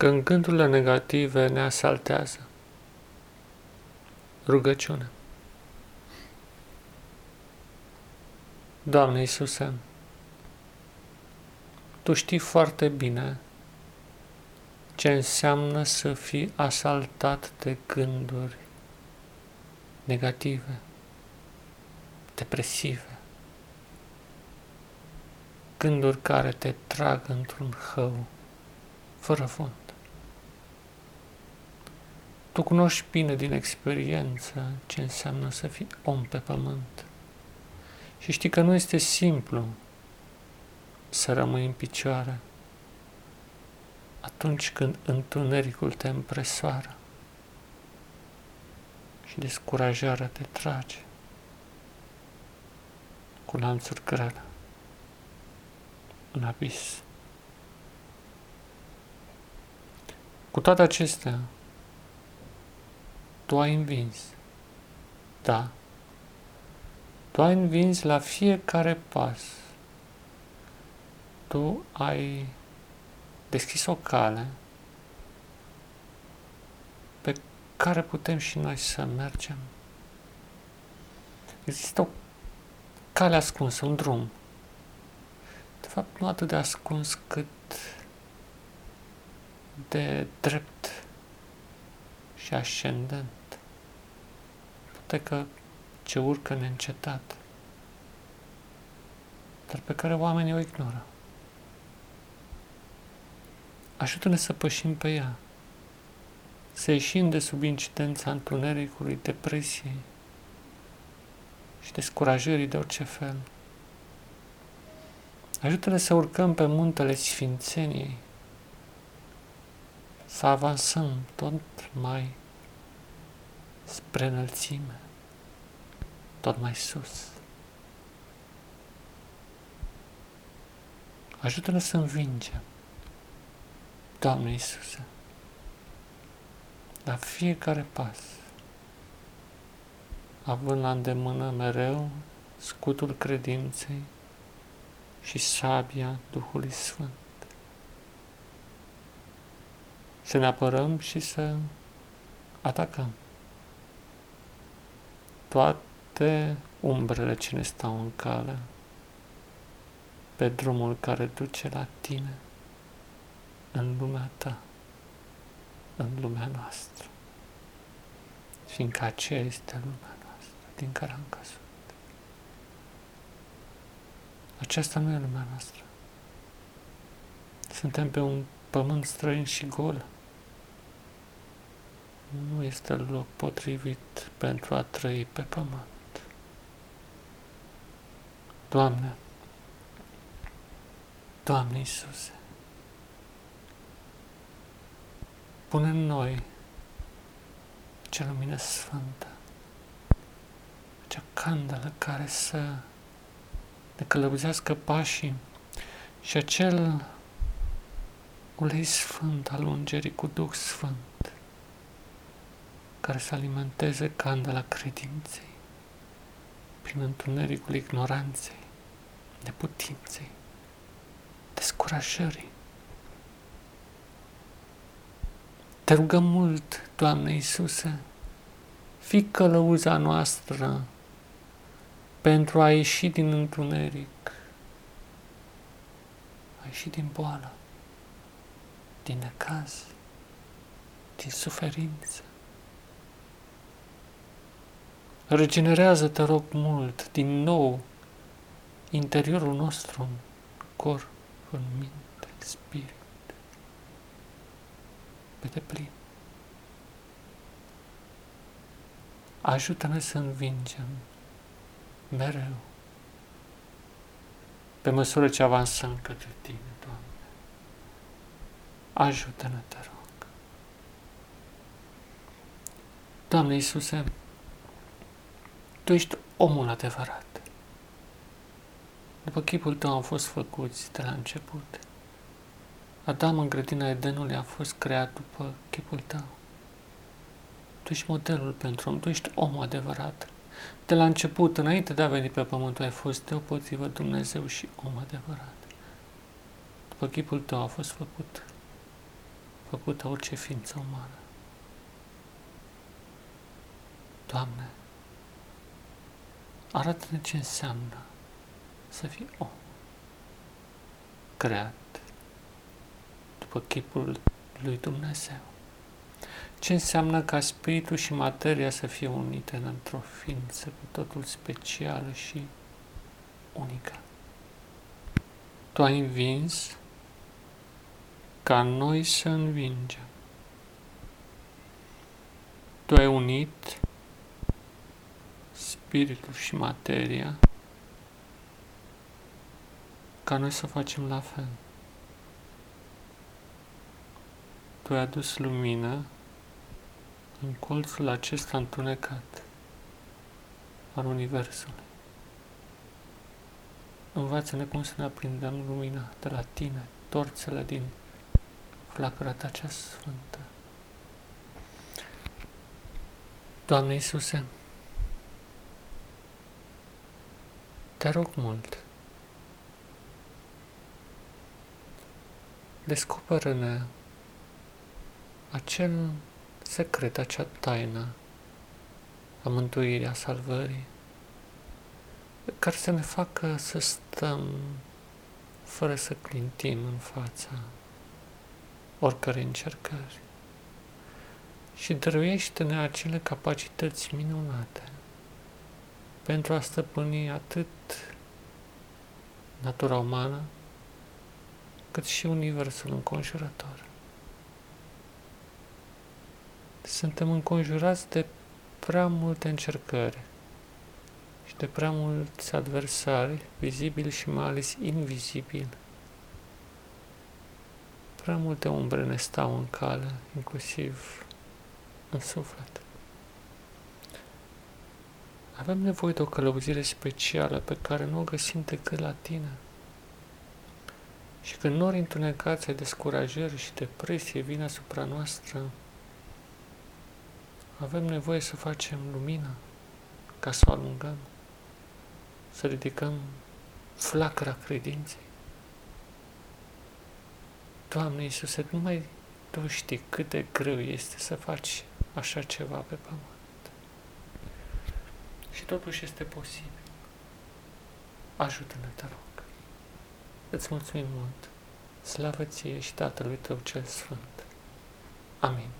Când gândurile negative ne asaltează. Rugăciune. Doamne Iisuse, Tu știi foarte bine ce înseamnă să fii asaltat de gânduri negative, depresive, gânduri care te trag într-un hău fără fond. Tu cunoști bine din experiență ce înseamnă să fii om pe pământ. Și știi că nu este simplu să rămâi în picioare atunci când întunericul te împresoară și descurajarea te trage cu lanțuri grele în abis. Cu toate acestea, tu ai învins. Da. Tu ai învins la fiecare pas. Tu ai deschis o cale pe care putem și noi să mergem. Există o cale ascunsă, un drum. De fapt, nu atât de ascuns cât de drept și ascendent că ce urcă neîncetat, dar pe care oamenii o ignoră. Ajută-ne să pășim pe ea, să ieșim de sub incidența întunericului, depresiei și descurajării de orice fel. Ajută-ne să urcăm pe muntele Sfințeniei, să avansăm tot mai spre înălțime, tot mai sus. Ajută-ne să învingem, Doamne Iisuse, la fiecare pas, având la îndemână mereu scutul credinței și sabia Duhului Sfânt. Să ne apărăm și să atacăm toate umbrele ce ne stau în cale pe drumul care duce la tine, în lumea ta, în lumea noastră. Fiindcă aceea este lumea noastră din care am căzut. Aceasta nu e lumea noastră. Suntem pe un pământ străin și gol nu este loc potrivit pentru a trăi pe pământ. Doamne, Doamne Iisuse, pune în noi acea lumină sfântă, acea candelă care să ne călăuzească pașii și acel ulei sfânt al ungerii cu Duh Sfânt care să alimenteze candela credinței prin întunericul ignoranței, neputinței, descurajării. Te rugăm mult, Doamne Iisuse, fi călăuza noastră pentru a ieși din întuneric, a ieși din boală, din necaz, din suferință. Regenerează, te rog mult, din nou, interiorul nostru, în corp, în minte, în spirit, pe deplin. Ajută-ne să învingem mereu, pe măsură ce avansăm către Tine, Doamne. Ajută-ne, te rog. Doamne Iisuse, tu ești omul adevărat. După chipul tău am fost făcuți de la început. Adam în grădina Edenului a fost creat după chipul tău. Tu ești modelul pentru om, tu ești omul adevărat. De la început, înainte de a veni pe pământ, ai fost deopotrivă Dumnezeu și om adevărat. După chipul tău a fost făcut făcută orice ființă umană. Doamne, arată-ne ce înseamnă să fii om, creat după chipul lui Dumnezeu. Ce înseamnă ca spiritul și materia să fie unite într-o ființă cu totul specială și unică. Tu ai învins ca noi să învingem. Tu ai unit spiritul și materia ca noi să facem la fel. Tu ai adus lumină în colțul acesta întunecat al Universului. Învață-ne cum să ne aprindem lumina de la tine, torțele din flacăra ta cea sfântă. Doamne Iisuse, te rog mult, descoperă-ne acel secret, acea taină a mântuirii, a salvării, care să ne facă să stăm fără să clintim în fața oricărei încercări. Și dăruiește-ne acele capacități minunate pentru a stăpâni atât natura umană, cât și universul înconjurător. Suntem înconjurați de prea multe încercări și de prea mulți adversari, vizibili și mai ales invizibili. Prea multe umbre ne stau în cale, inclusiv în suflet. Avem nevoie de o călăuzire specială pe care nu o găsim decât la tine. Și când nori întunecați descurajări și depresie vin asupra noastră, avem nevoie să facem lumină ca să o alungăm, să ridicăm flacăra credinței. Doamne Iisuse, numai Tu știi cât de greu este să faci așa ceva pe pământ. Și totuși este posibil. Ajută-ne, te rog. Îți mulțumim mult. Slavă ție și Tatălui Tău cel Sfânt. Amin.